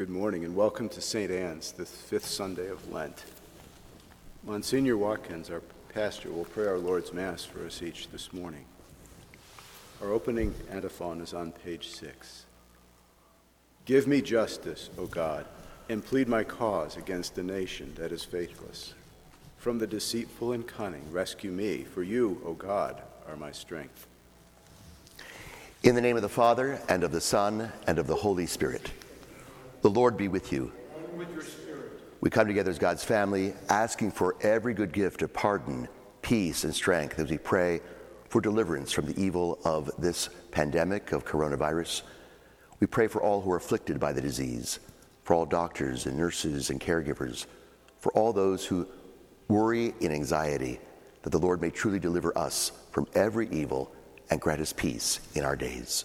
Good morning and welcome to St. Anne's, the fifth Sunday of Lent. Monsignor Watkins, our pastor, will pray our Lord's Mass for us each this morning. Our opening antiphon is on page six. Give me justice, O God, and plead my cause against the nation that is faithless. From the deceitful and cunning, rescue me, for you, O God, are my strength. In the name of the Father, and of the Son, and of the Holy Spirit. The Lord be with you. And with your spirit. We come together as God's family, asking for every good gift of pardon, peace, and strength as we pray for deliverance from the evil of this pandemic of coronavirus. We pray for all who are afflicted by the disease, for all doctors and nurses and caregivers, for all those who worry and anxiety, that the Lord may truly deliver us from every evil and grant us peace in our days.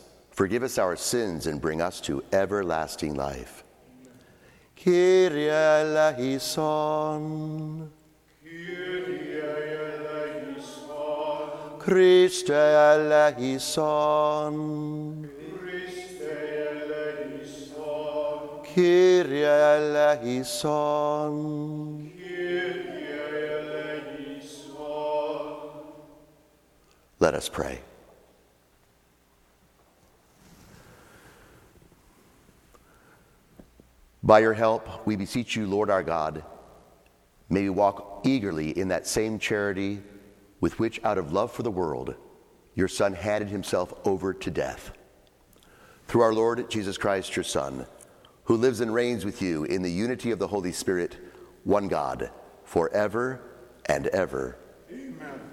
forgive us our sins, and bring us to everlasting life. Kyrie eleison. Christe eleison. Kyrie eleison. Let us pray. By your help, we beseech you, Lord our God, may we walk eagerly in that same charity with which, out of love for the world, your Son handed himself over to death. Through our Lord Jesus Christ, your Son, who lives and reigns with you in the unity of the Holy Spirit, one God, forever and ever. Amen.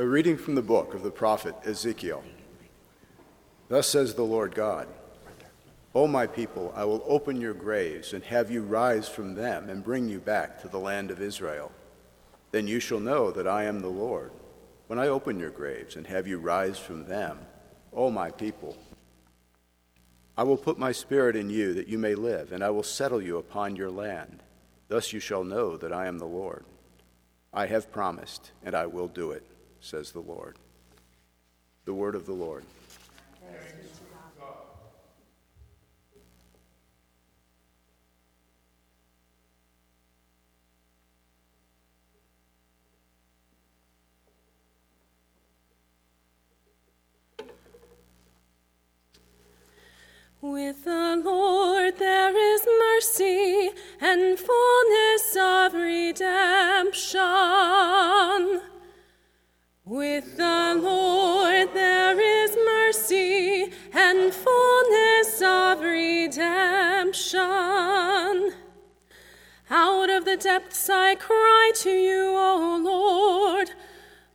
A reading from the book of the prophet Ezekiel. Thus says the Lord God O my people, I will open your graves and have you rise from them and bring you back to the land of Israel. Then you shall know that I am the Lord when I open your graves and have you rise from them, O my people. I will put my spirit in you that you may live, and I will settle you upon your land. Thus you shall know that I am the Lord. I have promised, and I will do it says the Lord. The word of the Lord. With the Lord there is mercy and fullness of redemption. With the Lord there is mercy and fullness of redemption. Out of the depths I cry to you, O Lord.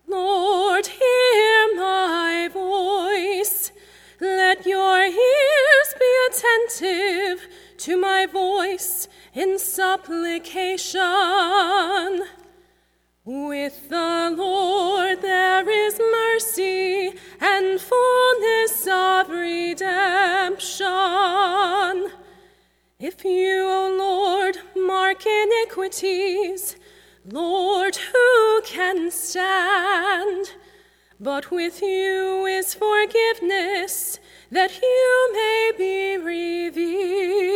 Lord, hear my voice. Let your ears be attentive to my voice in supplication. With the Lord there is mercy and fullness of redemption. If you, O Lord, mark iniquities, Lord, who can stand? But with you is forgiveness, that you may be revered.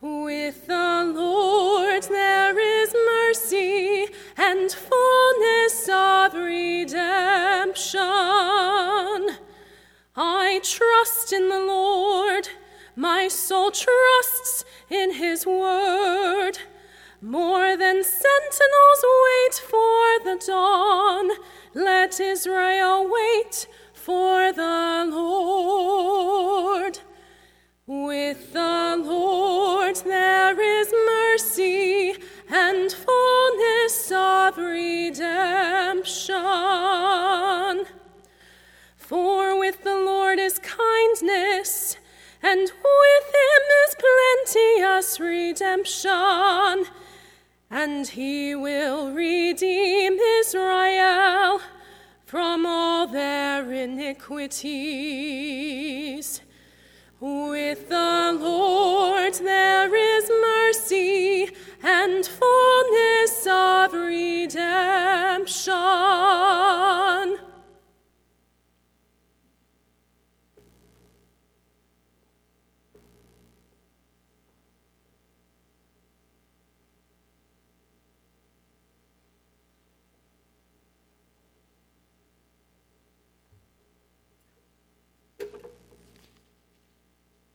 With the Lord and fullness of redemption. I trust in the Lord, my soul trusts in his word. More than sentinels wait for the dawn, let Israel wait for the Lord. With the Lord there is mercy and fullness of redemption. For with the Lord is kindness, and with him is plenteous redemption, and he will redeem Israel from all their iniquities. With the Lord there is mercy and fullness of redemption.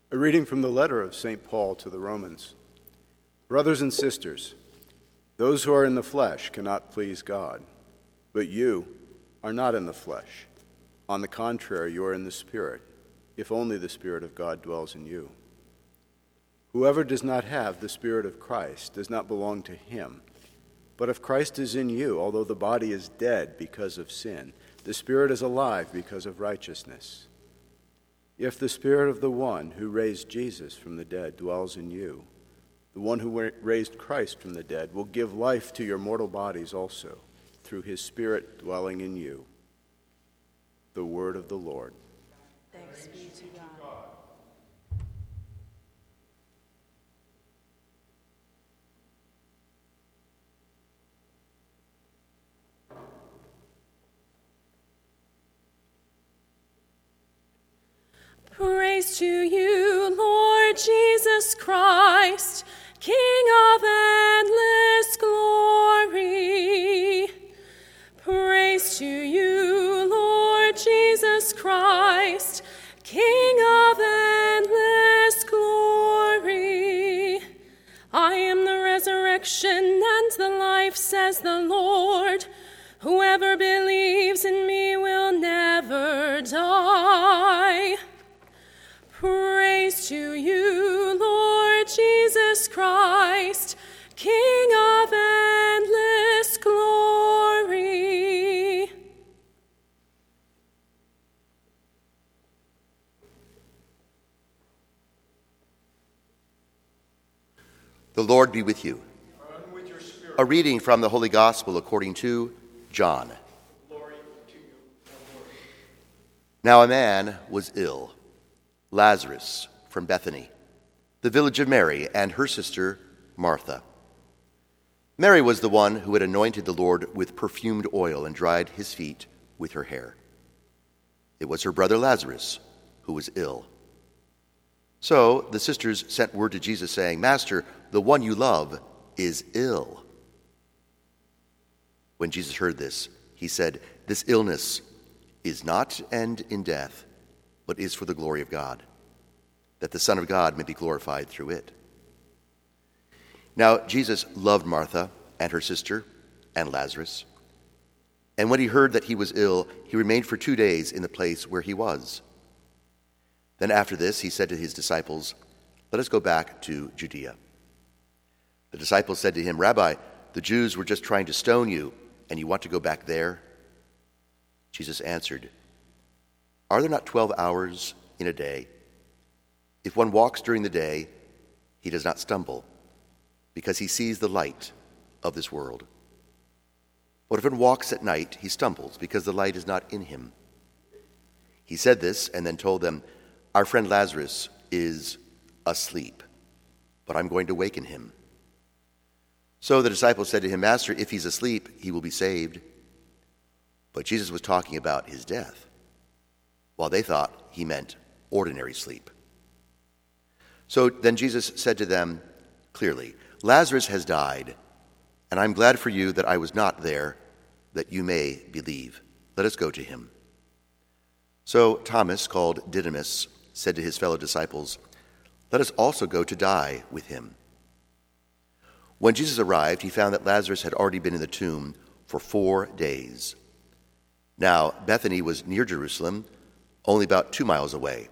A reading from the letter of St. Paul to the Romans. Brothers and sisters, those who are in the flesh cannot please God, but you are not in the flesh. On the contrary, you are in the Spirit, if only the Spirit of God dwells in you. Whoever does not have the Spirit of Christ does not belong to him. But if Christ is in you, although the body is dead because of sin, the Spirit is alive because of righteousness. If the Spirit of the one who raised Jesus from the dead dwells in you, the one who raised Christ from the dead will give life to your mortal bodies also, through his Spirit dwelling in you. The word of the Lord. Thanks be to God. Praise to you, Lord Jesus Christ, King of endless glory. Praise to you, Lord Jesus Christ, King of endless glory. I am the resurrection and the life, says the Lord. Whoever believes in me will never die. Praise to you, Lord Jesus Christ, King of endless glory. The Lord be with you. And with your spirit. A reading from the Holy Gospel according to John. To you, Now a man was ill, Lazarus from Bethany, the village of Mary, and her sister Martha. Mary was the one who had anointed the Lord with perfumed oil and dried his feet with her hair. It was her brother Lazarus who was ill. So the sisters sent word to Jesus, saying, Master, the one you love is ill. When Jesus heard this, he said, This illness is not end in death, but is for the glory of God, that the Son of God may be glorified through it. Now, Jesus loved Martha and her sister and Lazarus. And when he heard that he was ill, he remained for two days in the place where he was. Then after this, he said to his disciples, Let us go back to Judea. The disciples said to him, Rabbi, the Jews were just trying to stone you, and you want to go back there? Jesus answered, Are there not twelve hours in a day? If one walks during the day, he does not stumble, because he sees the light of this world. But if one walks at night, he stumbles, because the light is not in him. He said this and then told them, Our friend Lazarus is asleep, but I'm going to waken him. So the disciples said to him, Master, if he's asleep, he will be saved. But Jesus was talking about his death, while they thought he meant ordinary sleep. So then Jesus said to them clearly, Lazarus has died, and I'm glad for you that I was not there, that you may believe. Let us go to him. So Thomas, called Didymus, said to his fellow disciples, Let us also go to die with him. When Jesus arrived, he found that Lazarus had already been in the tomb for four days. Now, Bethany was near Jerusalem, only about two miles away,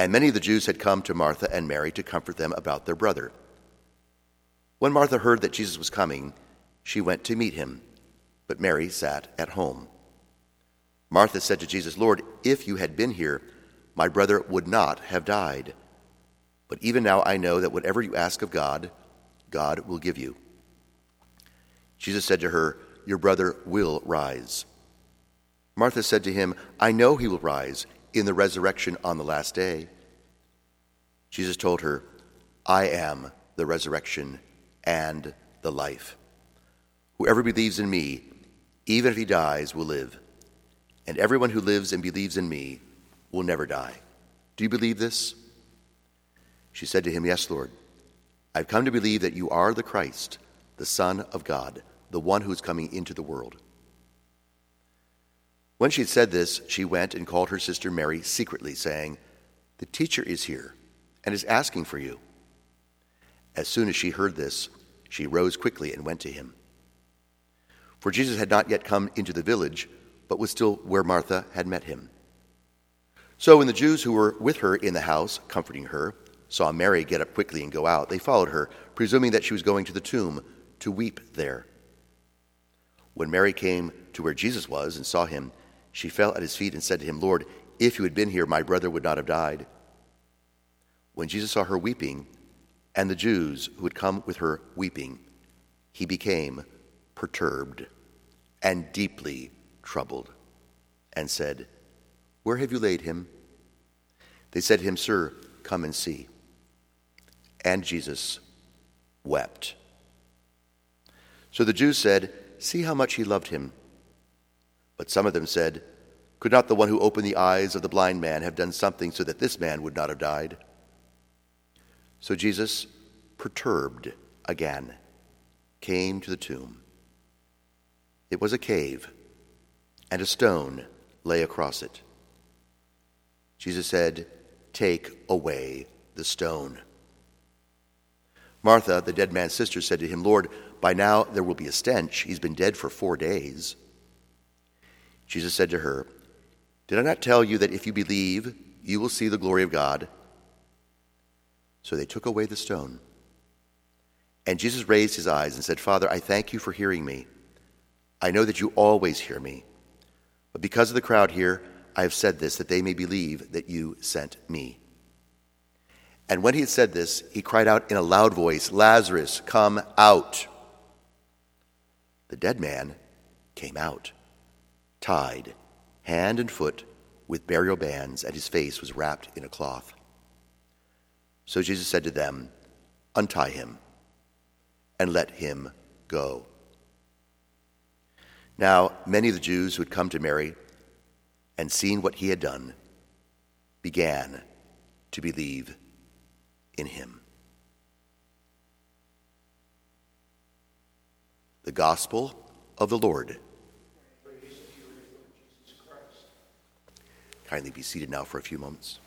and many of the Jews had come to Martha and Mary to comfort them about their brother. When Martha heard that Jesus was coming, she went to meet him, but Mary sat at home. Martha said to Jesus, Lord, if you had been here, my brother would not have died. But even now I know that whatever you ask of God, God will give you. Jesus said to her, Your brother will rise. Martha said to him, I know he will rise in the resurrection on the last day. Jesus told her, I am the resurrection and the life. Whoever believes in me, even if he dies, will live. And everyone who lives and believes in me will never die. Do you believe this? She said to him, Yes, Lord. I've come to believe that you are the Christ, the Son of God, the one who is coming into the world. When she had said this, she went and called her sister Mary secretly, saying, The teacher is here and is asking for you. As soon as she heard this, she rose quickly and went to him. For Jesus had not yet come into the village, but was still where Martha had met him. So when the Jews who were with her in the house, comforting her, saw Mary get up quickly and go out, they followed her, presuming that she was going to the tomb to weep there. When Mary came to where Jesus was and saw him, she fell at his feet and said to him, Lord, if you had been here, my brother would not have died. When Jesus saw her weeping, and the Jews who had come with her weeping, he became perturbed and deeply troubled, and said, Where have you laid him? They said to him, Sir, come and see. And Jesus wept. So the Jews said, See how much he loved him. But some of them said, Could not the one who opened the eyes of the blind man have done something so that this man would not have died? So Jesus, perturbed again, came to the tomb. It was a cave, and a stone lay across it. Jesus said, Take away the stone. Martha, the dead man's sister, said to him, Lord, by now there will be a stench. He's been dead for four days. Jesus said to her, Did I not tell you that if you believe, you will see the glory of God? So they took away the stone. And Jesus raised his eyes and said, Father, I thank you for hearing me. I know that you always hear me. But because of the crowd here, I have said this, that they may believe that you sent me. And when he had said this, he cried out in a loud voice, Lazarus, come out. The dead man came out, tied hand and foot with burial bands, and his face was wrapped in a cloth. So Jesus said to them, Untie him and let him go. Now, many of the Jews who had come to Mary and seen what he had done began to believe in him. The Gospel of the Lord. Kindly be seated now for a few moments.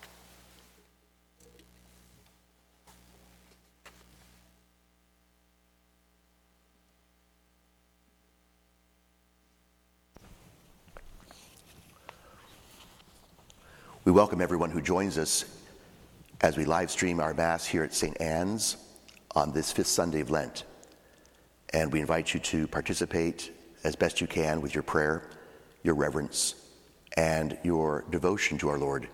We welcome everyone who joins us as we live stream our Mass here at St. Anne's on this fifth Sunday of Lent. And we invite you to participate as best you can with your prayer, your reverence, and your devotion to our Lord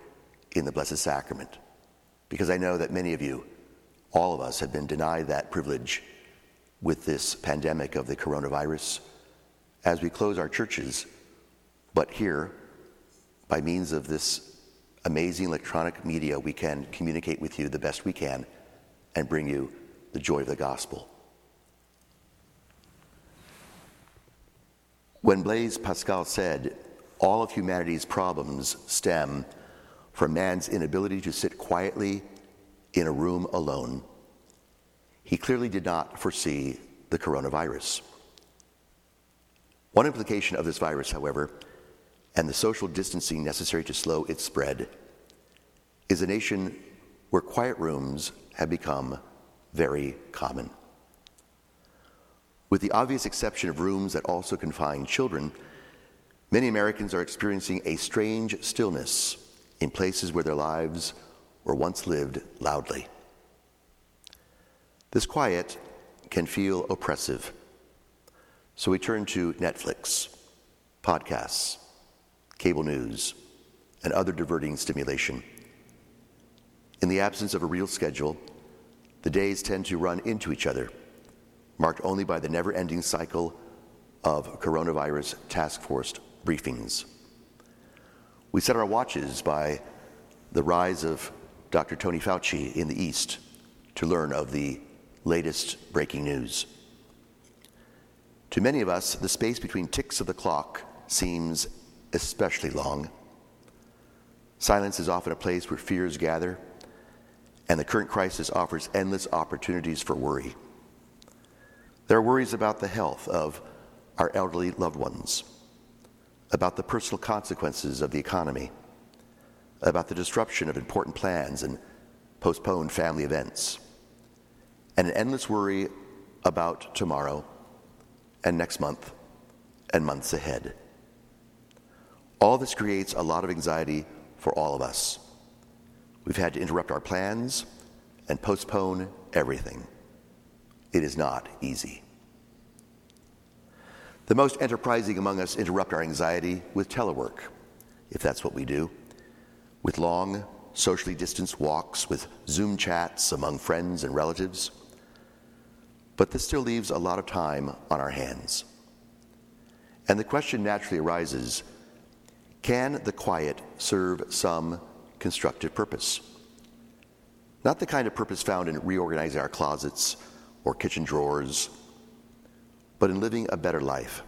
in the Blessed Sacrament. Because I know that many of you, all of us, have been denied that privilege with this pandemic of the coronavirus as we close our churches. But here, by means of this amazing electronic media, we can communicate with you the best we can and bring you the joy of the gospel. When Blaise Pascal said, all of humanity's problems stem from man's inability to sit quietly in a room alone, he clearly did not foresee the coronavirus. One implication of this virus, however, and the social distancing necessary to slow its spread is a nation where quiet rooms have become very common. With the obvious exception of rooms that also confine children, many Americans are experiencing a strange stillness in places where their lives were once lived loudly. This quiet can feel oppressive. So we turn to Netflix, podcasts, cable news, and other diverting stimulation. In the absence of a real schedule, the days tend to run into each other, marked only by the never ending cycle of coronavirus task force briefings. We set our watches by the rise of Dr. Tony Fauci in the East to learn of the latest breaking news. To many of us, the space between ticks of the clock seems especially long. Silence is often a place where fears gather, and the current crisis offers endless opportunities for worry. There are worries about the health of our elderly loved ones, about the personal consequences of the economy, about the disruption of important plans and postponed family events, and an endless worry about tomorrow and next month and months ahead. All this creates a lot of anxiety for all of us. We've had to interrupt our plans and postpone everything. It is not easy. The most enterprising among us interrupt our anxiety with telework, if that's what we do, with long, socially distanced walks, with Zoom chats among friends and relatives. But this still leaves a lot of time on our hands. And the question naturally arises can the quiet serve some constructive purpose? Not the kind of purpose found in reorganizing our closets or kitchen drawers, but in living a better life.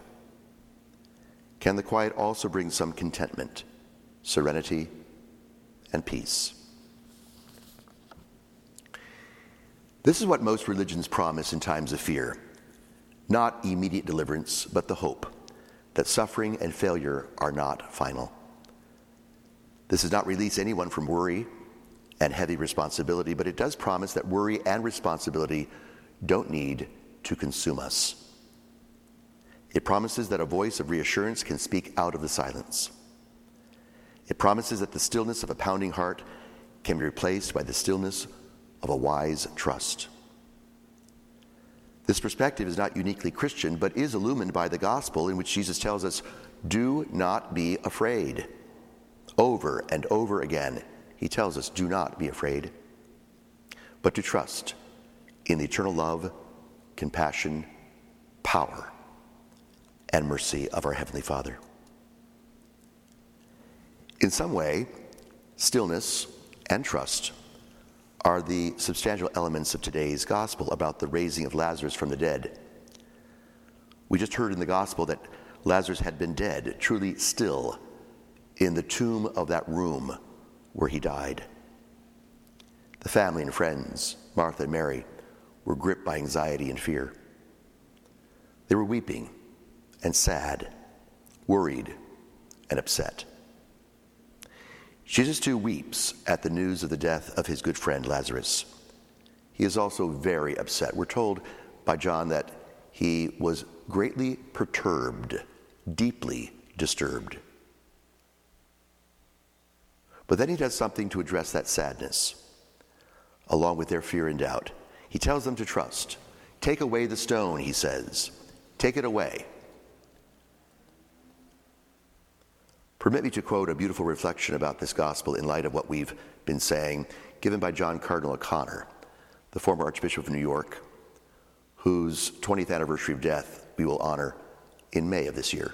Can the quiet also bring some contentment, serenity, and peace? This is what most religions promise in times of fear not immediate deliverance, but the hope that suffering and failure are not final. This does not release anyone from worry and heavy responsibility, but it does promise that worry and responsibility don't need to consume us. It promises that a voice of reassurance can speak out of the silence. It promises that the stillness of a pounding heart can be replaced by the stillness of a wise trust. This perspective is not uniquely Christian, but is illumined by the gospel in which Jesus tells us, Do not be afraid. Over and over again, he tells us, Do not be afraid, but to trust in the eternal love, compassion, power, and mercy of our Heavenly Father. In some way, stillness and trust are the substantial elements of today's gospel about the raising of Lazarus from the dead. We just heard in the gospel that Lazarus had been dead, truly still, in the tomb of that room where he died. The family and friends, Martha and Mary, were gripped by anxiety and fear. They were weeping and sad, worried and upset. Jesus too weeps at the news of the death of his good friend Lazarus. He is also very upset. We're told by John that he was greatly perturbed, deeply disturbed. But then he does something to address that sadness, along with their fear and doubt. He tells them to trust. Take away the stone, he says. Take it away. Permit me to quote a beautiful reflection about this gospel in light of what we've been saying, given by John Cardinal O'Connor, the former Archbishop of New York, whose 20th anniversary of death we will honor in May of this year.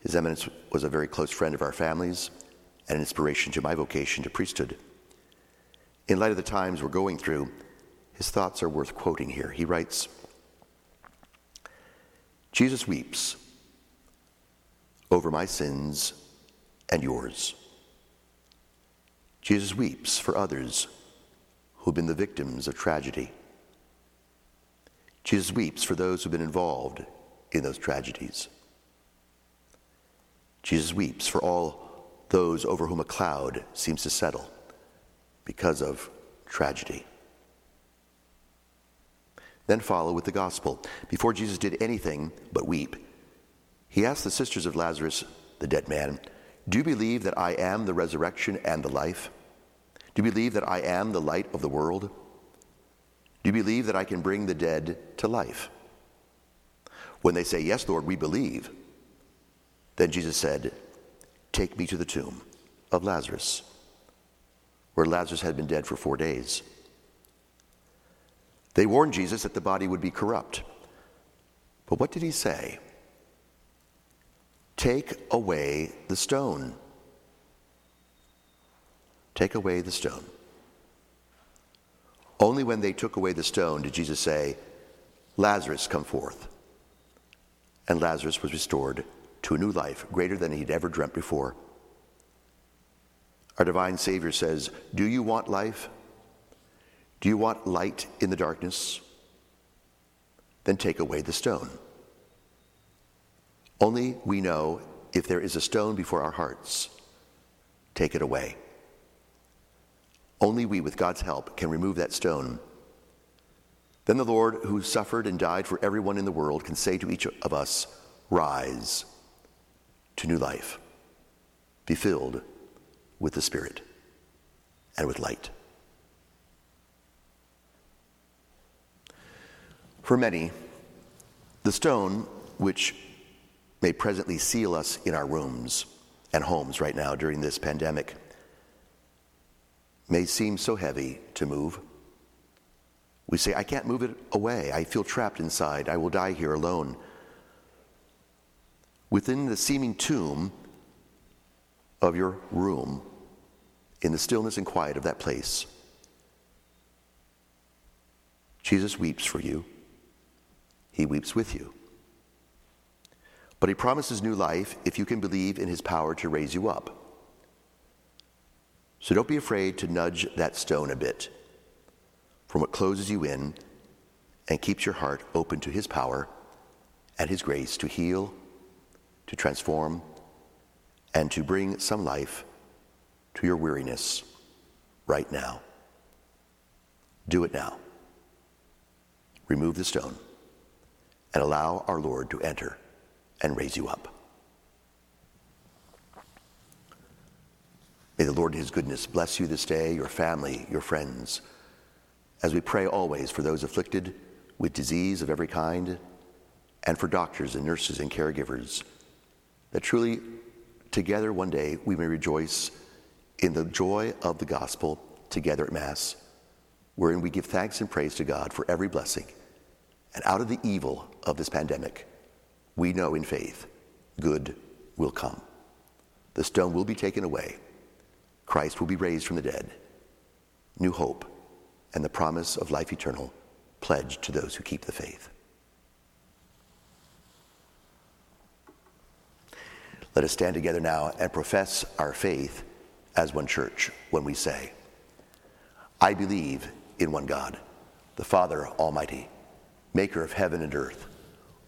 His Eminence was a very close friend of our families and an inspiration to my vocation to priesthood. In light of the times we're going through, his thoughts are worth quoting here. He writes Jesus weeps over my sins and yours. Jesus weeps for others who've been the victims of tragedy. Jesus weeps for those who've been involved in those tragedies. Jesus weeps for all those over whom a cloud seems to settle because of tragedy. Then follow with the gospel. Before Jesus did anything but weep, he asked the sisters of Lazarus, the dead man, Do you believe that I am the resurrection and the life? Do you believe that I am the light of the world? Do you believe that I can bring the dead to life? When they say, Yes, Lord, we believe, then Jesus said, Take me to the tomb of Lazarus, where Lazarus had been dead for four days. They warned Jesus that the body would be corrupt. But what did he say? Take away the stone. Take away the stone. Only when they took away the stone did Jesus say, Lazarus, come forth. And Lazarus was restored to a new life greater than he'd ever dreamt before. Our divine Savior says, Do you want life? Do you want light in the darkness? Then take away the stone. Only we know if there is a stone before our hearts, take it away. Only we, with God's help, can remove that stone. Then the Lord, who suffered and died for everyone in the world, can say to each of us, Rise to new life. Be filled with the Spirit and with light. For many, the stone which may presently seal us in our rooms and homes right now during this pandemic may seem so heavy to move. We say, I can't move it away. I feel trapped inside. I will die here alone. Within the seeming tomb of your room, in the stillness and quiet of that place, Jesus weeps for you. He weeps with you. But he promises new life if you can believe in his power to raise you up. So don't be afraid to nudge that stone a bit from what closes you in and keeps your heart open to his power and his grace to heal, to transform, and to bring some life to your weariness right now. Do it now. Remove the stone and allow our Lord to enter and raise you up. May the Lord in his goodness bless you this day, your family, your friends, as we pray always for those afflicted with disease of every kind and for doctors and nurses and caregivers, that truly together one day we may rejoice in the joy of the gospel together at Mass, wherein we give thanks and praise to God for every blessing. And out of the evil of this pandemic, we know in faith good will come. The stone will be taken away Christ will be raised from the dead, new hope, and the promise of life eternal pledged to those who keep the faith. Let us stand together now and profess our faith as one church when we say, I believe in one God, the Father Almighty, maker of heaven and earth,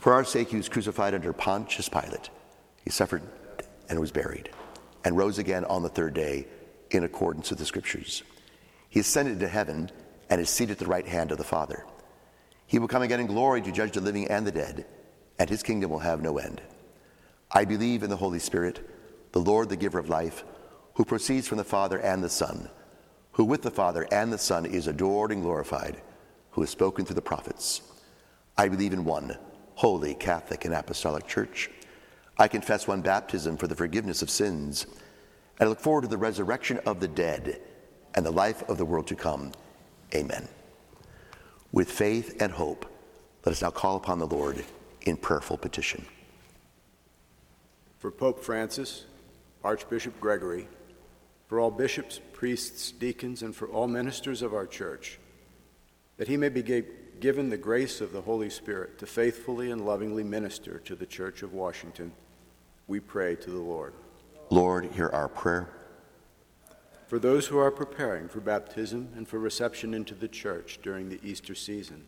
For our sake, he was crucified under Pontius Pilate. He suffered and was buried, and rose again on the third day in accordance with the Scriptures. He ascended to heaven and is seated at the right hand of the Father. He will come again in glory to judge the living and the dead, and his kingdom will have no end. I believe in the Holy Spirit, the Lord, the giver of life, who proceeds from the Father and the Son, who with the Father and the Son is adored and glorified, who has spoken through the prophets. I believe in one holy, Catholic, and Apostolic Church. I confess one baptism for the forgiveness of sins, and I look forward to the resurrection of the dead and the life of the world to come. Amen. With faith and hope, let us now call upon the Lord in prayerful petition. For Pope Francis, Archbishop Gregory, for all bishops, priests, deacons, and for all ministers of our church, that he may be given the grace of the Holy Spirit to faithfully and lovingly minister to the Church of Washington, we pray to the Lord. Lord, hear our prayer for those who are preparing for baptism and for reception into the church during the Easter season,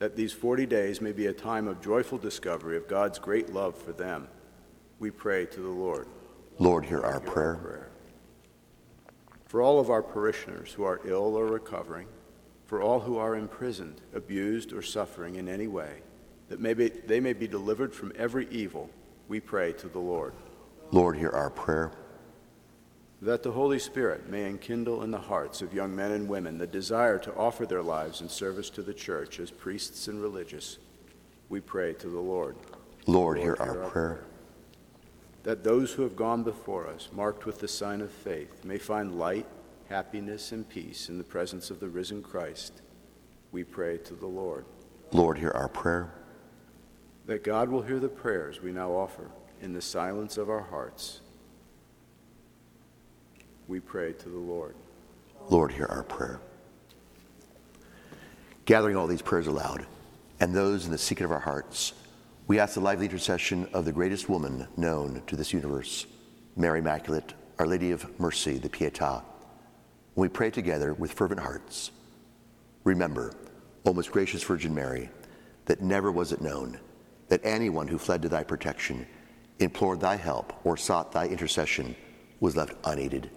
that these 40 days may be a time of joyful discovery of God's great love for them. We pray to the Lord. Lord, hear our prayer. For all of our parishioners who are ill or recovering, for all who are imprisoned, abused, or suffering in any way, that may be, they may be delivered from every evil, we pray to the Lord. Lord, hear our prayer. That the Holy Spirit may enkindle in the hearts of young men and women the desire to offer their lives in service to the church as priests and religious, we pray to the Lord. Lord, hear our prayer. That those who have gone before us, marked with the sign of faith, may find light, happiness, and peace in the presence of the risen Christ, we pray to the Lord. Lord, hear our prayer. That God will hear the prayers we now offer in the silence of our hearts, we pray to the Lord. Lord, hear our prayer. Gathering all these prayers aloud and those in the secret of our hearts, we ask the lively intercession of the greatest woman known to this universe, Mary Immaculate, Our Lady of Mercy, the Pietà. When we pray together with fervent hearts, remember, O most gracious Virgin Mary, that never was it known that anyone who fled to thy protection, implored thy help, or sought thy intercession was left unaided.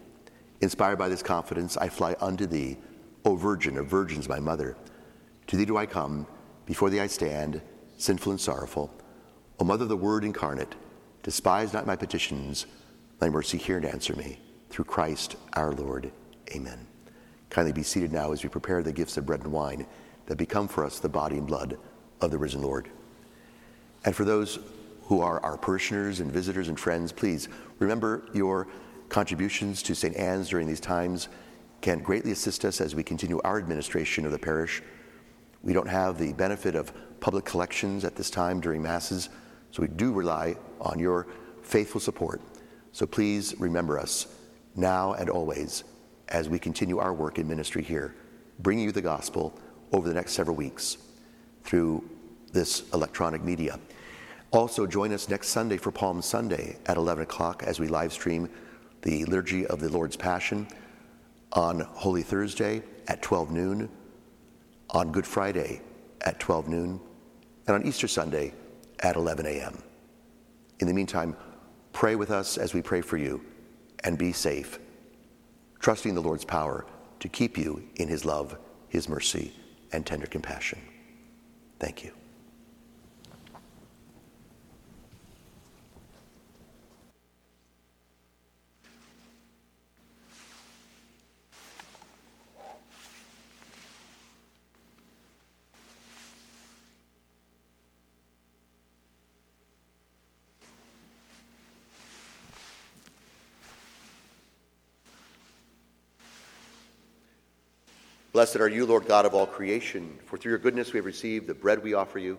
Inspired by this confidence, I fly unto thee, O Virgin of Virgins, my mother. To thee do I come, before thee I stand, sinful and sorrowful. O Mother of the Word incarnate, despise not my petitions. Thy mercy hear and answer me. Through Christ our Lord. Amen. Kindly be seated now as we prepare the gifts of bread and wine that become for us the body and blood of the risen Lord. And for those who are our parishioners and visitors and friends, please remember your contributions to St. Anne's during these times can greatly assist us as we continue our administration of the parish. We don't have the benefit of public collections at this time during Masses, so we do rely on your faithful support. So please remember us now and always as we continue our work in ministry here, bringing you the gospel over the next several weeks through this electronic media. Also, join us next Sunday for Palm Sunday at 11 o'clock as we live stream the Liturgy of the Lord's Passion on Holy Thursday at 12 noon, on Good Friday at 12 noon, and on Easter Sunday at 11 a.m. In the meantime, pray with us as we pray for you and be safe, trusting the Lord's power to keep you in his love, his mercy, and tender compassion. Thank you. Blessed are you, Lord God of all creation, for through your goodness we have received the bread we offer you,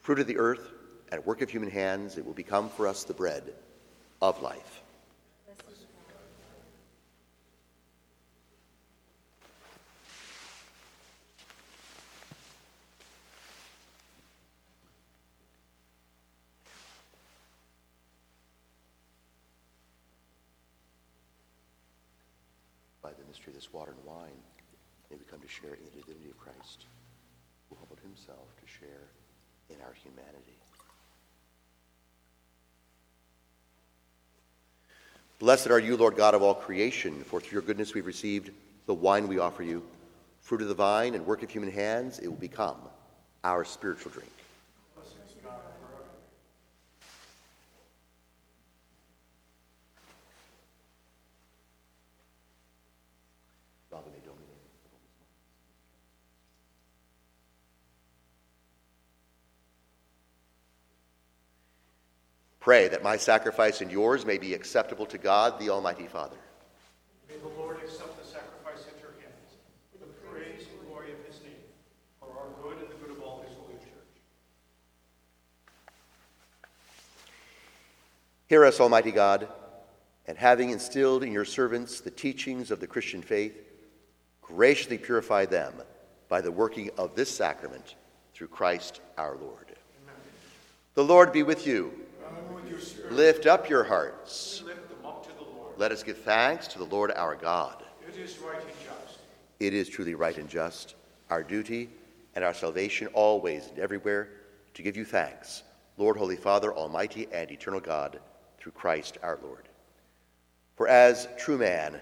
fruit of the earth and work of human hands. It will become for us the bread of life. By the mystery of this water and wine, may we come to share in the divinity of Christ, who humbled himself to share in our humanity. Blessed are you, Lord God of all creation, for through your goodness we've received the wine we offer you, fruit of the vine and work of human hands, it will become our spiritual drink. Pray that my sacrifice and yours may be acceptable to God, the Almighty Father. May the Lord accept the sacrifice at your hands, for the praise and glory of his name, for our good and the good of all his holy church. Hear us, Almighty God, and having instilled in your servants the teachings of the Christian faith, graciously purify them by the working of this sacrament through Christ our Lord. The Lord be with you. And with your spirit, Lift up your hearts. up to the Lord. Let us give thanks to the Lord our God. It is right and just, It is truly right and just, our duty and our salvation always and everywhere to give you thanks, Lord, Holy Father, Almighty and eternal God, through Christ our Lord. For as true man,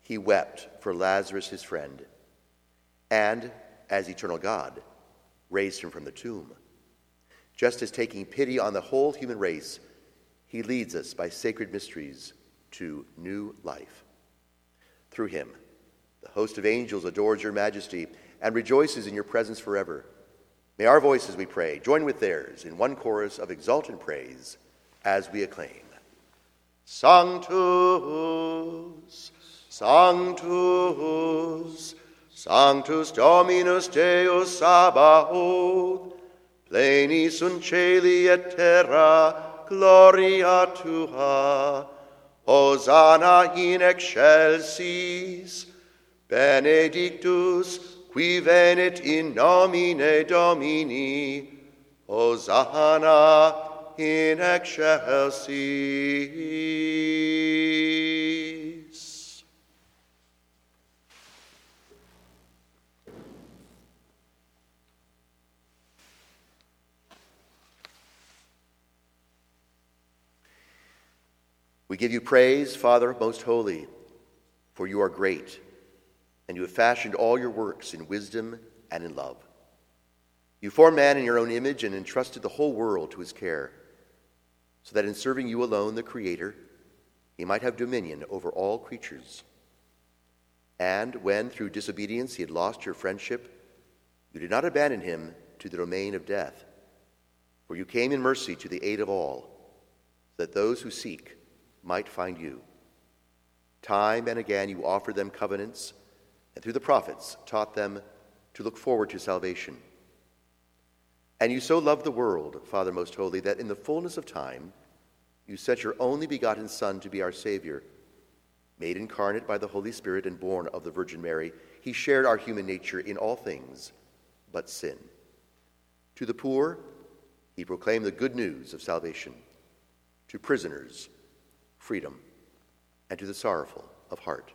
he wept for Lazarus his friend, and as eternal God, raised him from the tomb. Just as taking pity on the whole human race, he leads us by sacred mysteries to new life. Through him, the host of angels adores your majesty and rejoices in your presence forever. May our voices, we pray, join with theirs in one chorus of exultant praise as we acclaim Sanctus, Sanctus, Sanctus Dominus Deus Sabaoth, pleni sunt celi et terra, gloria tua, Hosanna in excelsis, benedictus qui venit in nomine Domini, Hosanna in excelsis. We give you praise, Father most holy, for you are great and you have fashioned all your works in wisdom and in love. You formed man in your own image and entrusted the whole world to his care, so that in serving you alone, the Creator, he might have dominion over all creatures. And when, through disobedience, he had lost your friendship, you did not abandon him to the domain of death, for you came in mercy to the aid of all, so that those who seek might find you. Time and again you offered them covenants and through the prophets taught them to look forward to salvation. And you so loved the world, Father most holy, that in the fullness of time you sent your only begotten Son to be our Savior. Made incarnate by the Holy Spirit and born of the Virgin Mary, he shared our human nature in all things but sin. To the poor, he proclaimed the good news of salvation. To prisoners, freedom. And to the sorrowful of heart,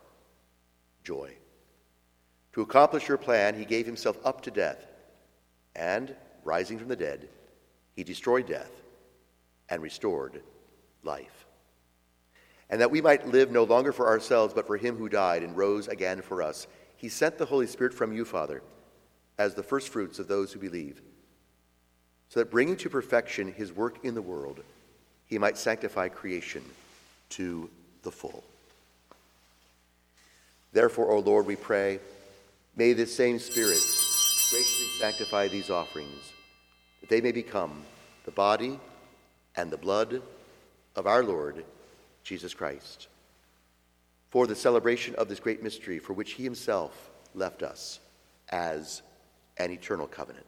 joy. To accomplish your plan, he gave himself up to death, and, rising from the dead, he destroyed death and restored life. And that we might live no longer for ourselves, but for him who died and rose again for us, he sent the Holy Spirit from you, Father, as the firstfruits of those who believe, so that bringing to perfection his work in the world, he might sanctify creation to the full. Therefore, O Lord, we pray May this same Spirit graciously sanctify these offerings, that they may become the body and the blood of our Lord Jesus Christ, for the celebration of this great mystery for which he himself left us as an eternal covenant.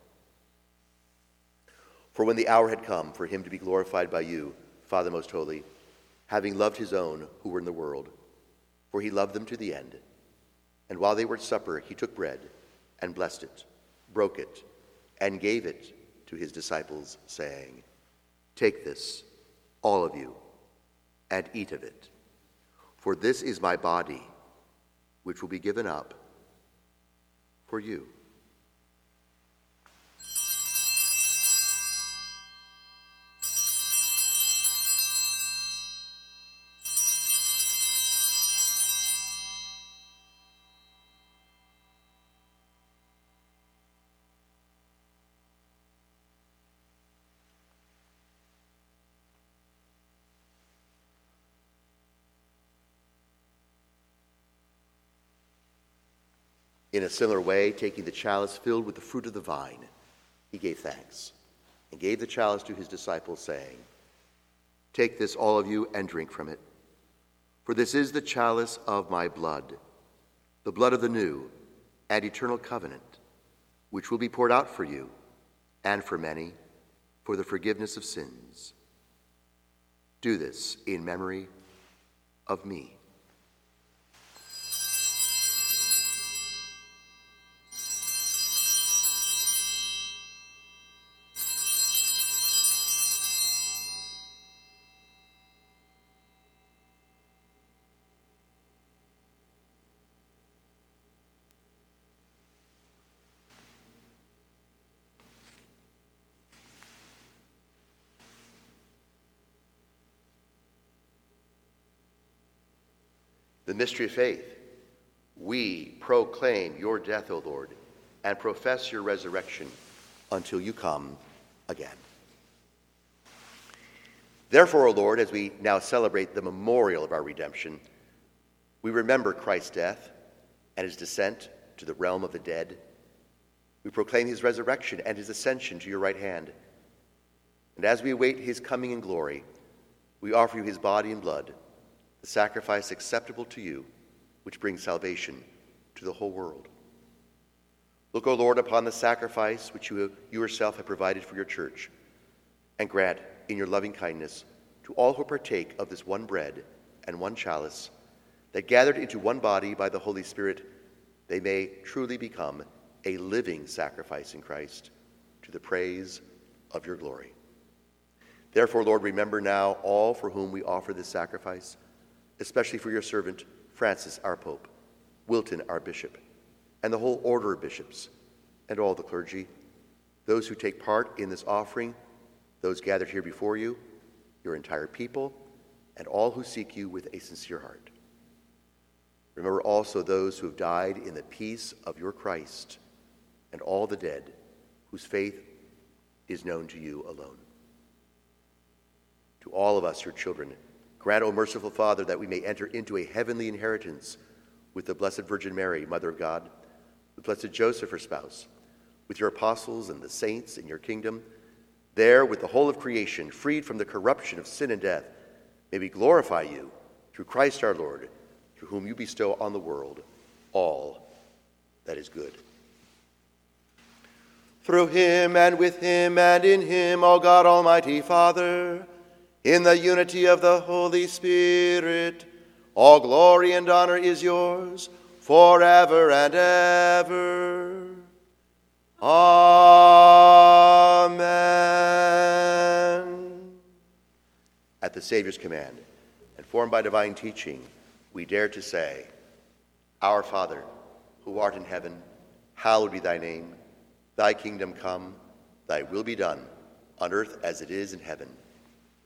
For when the hour had come for him to be glorified by you, Father most holy, having loved his own who were in the world, for he loved them to the end, and while they were at supper, he took bread and blessed it, broke it, and gave it to his disciples, saying, Take this, all of you, and eat of it, for this is my body, which will be given up for you. In a similar way, taking the chalice filled with the fruit of the vine, he gave thanks and gave the chalice to his disciples, saying, Take this, all of you, and drink from it. For this is the chalice of my blood, the blood of the new and eternal covenant, which will be poured out for you and for many for the forgiveness of sins. Do this in memory of me. Mystery of faith. We proclaim your death, O Lord, and profess your resurrection until you come again. Therefore, O Lord, as we now celebrate the memorial of our redemption, we remember Christ's death and his descent to the realm of the dead. We proclaim his resurrection and his ascension to your right hand. And as we await his coming in glory, we offer you his body and blood, the sacrifice acceptable to you, which brings salvation to the whole world. Look, O Lord, upon the sacrifice which you, you yourself have provided for your church, and grant, in your loving kindness, to all who partake of this one bread and one chalice, that gathered into one body by the Holy Spirit, they may truly become a living sacrifice in Christ to the praise of your glory. Therefore, Lord, remember now all for whom we offer this sacrifice, especially for your servant Francis, our Pope, Wilton, our Bishop, and the whole order of bishops, and all the clergy, those who take part in this offering, those gathered here before you, your entire people, and all who seek you with a sincere heart. Remember also those who have died in the peace of your Christ, and all the dead whose faith is known to you alone. To all of us, your children, grant, O merciful Father, that we may enter into a heavenly inheritance with the Blessed Virgin Mary, Mother of God with Blessed Joseph, her spouse, with your apostles and the saints in your kingdom, there with the whole of creation, freed from the corruption of sin and death, may we glorify you through Christ our Lord, through whom you bestow on the world all that is good. Through him and with him and in him, O God Almighty Father, in the unity of the Holy Spirit, all glory and honor is yours forever and ever. Amen. At the Savior's command, and formed by divine teaching, we dare to say, Our Father, who art in heaven, hallowed be thy name. Thy kingdom come, thy will be done, on earth as it is in heaven.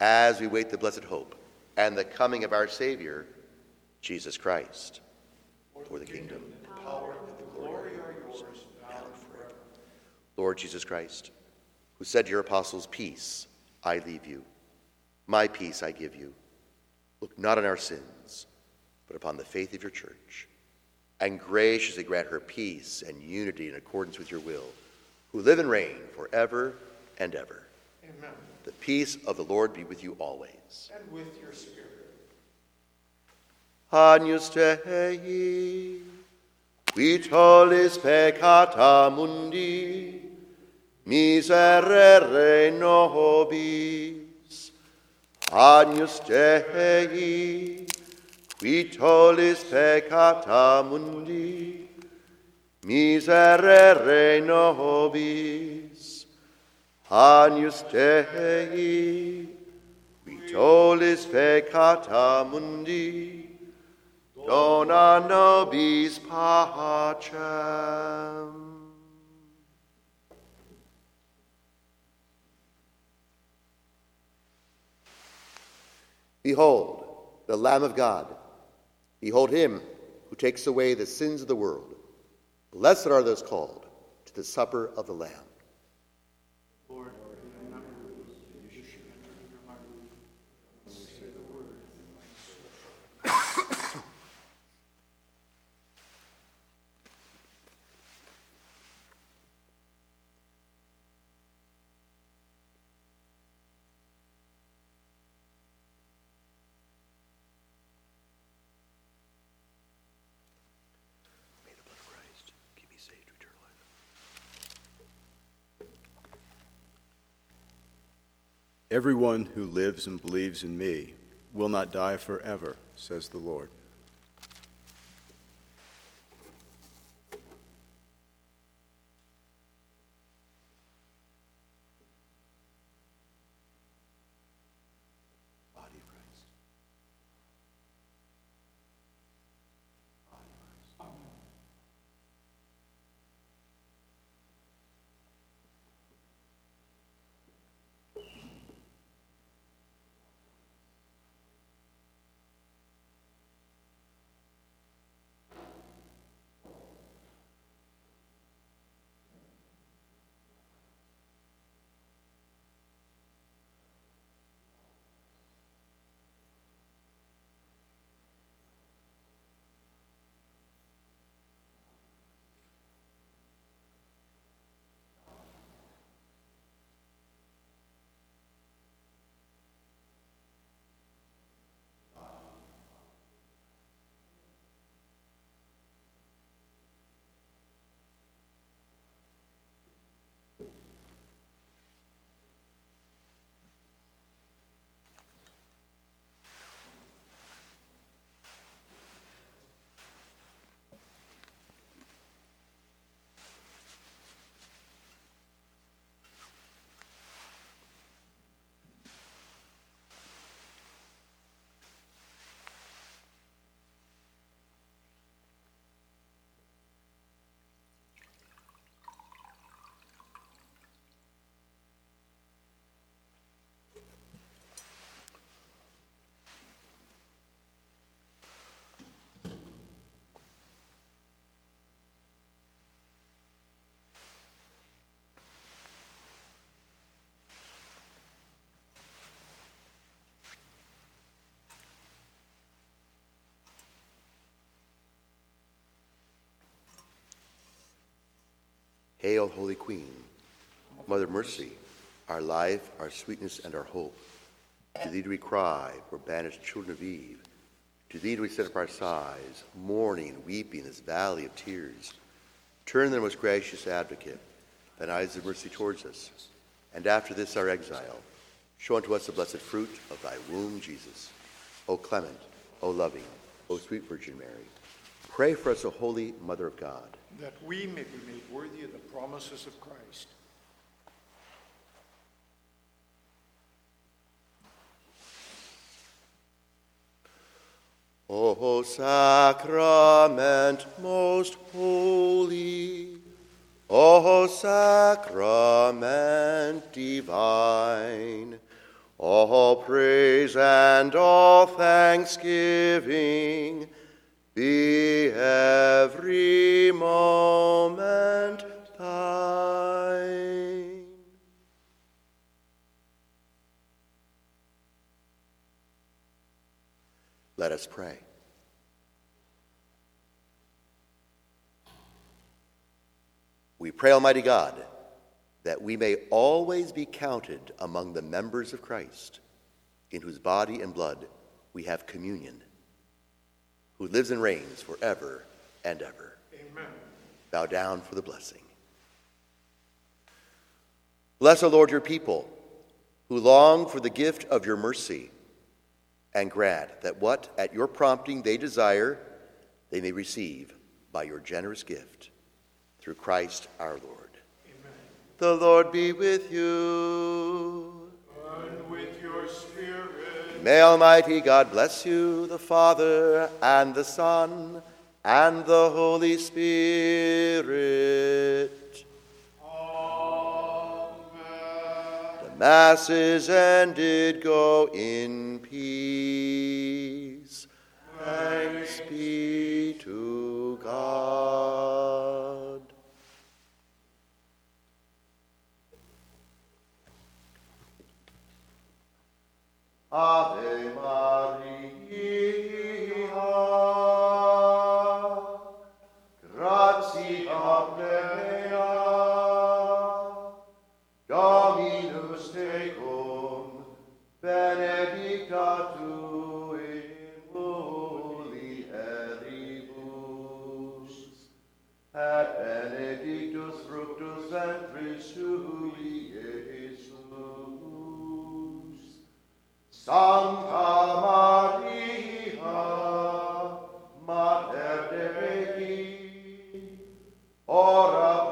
as we wait the blessed hope and the coming of our Savior, Jesus Christ. For the kingdom, the power, and the glory are yours, now and forever. Lord Jesus Christ, who said to your apostles, Peace I leave you, my peace I give you. Look not on our sins, but upon the faith of your church, and graciously grant her peace and unity in accordance with your will, who live and reign forever and ever. Amen. The peace of the Lord be with you always. And with your spirit. Agnus Dei, qui tollis peccata mundi, miserere nobis. Agnus Dei, qui tollis peccata mundi, miserere nobis. Agnus Dei, qui tollis peccata mundi, dona nobis pacem. Behold, the Lamb of God. Behold him who takes away the sins of the world. Blessed are those called to the supper of the Lamb. Lord, remember that you should enter into my room and say the word. May the blood of Christ keep me safe to eternal life. Everyone who lives and believes in me will not die forever, says the Lord. Hail, Holy Queen, Mother Mercy, our life, our sweetness, and our hope. To thee do we cry, poor banished children of Eve. To thee do we set up our sighs, mourning weeping in this valley of tears. Turn then, most gracious advocate, thine eyes of mercy towards us, and after this our exile, show unto us the blessed fruit of thy womb, Jesus. O clement, O loving, O sweet Virgin Mary, pray for us, O holy Mother of God. that we may be made worthy of the promises of Christ. O sacrament most holy, O sacrament divine, all praise and all thanksgiving be every moment thine. Let us pray. We pray, Almighty God, that we may always be counted among the members of Christ, in whose body and blood we have communion, who lives and reigns forever and ever. Amen. Bow down for the blessing. Bless, O Lord, your people who long for the gift of your mercy, and grant that what at your prompting they desire, they may receive by your generous gift. Through Christ our Lord. Amen. The Lord be with you. And with your spirit. May Almighty God bless you, the Father, and the Son, and the Holy Spirit. Amen. The Mass is ended. Go in peace. Thanks be to God. Ave Maria, gratia plena, Dominus tecum, benedicta tu in mulieribus, et benedictus fructus ventris tui, Sancta Maria, Mater Dei, ora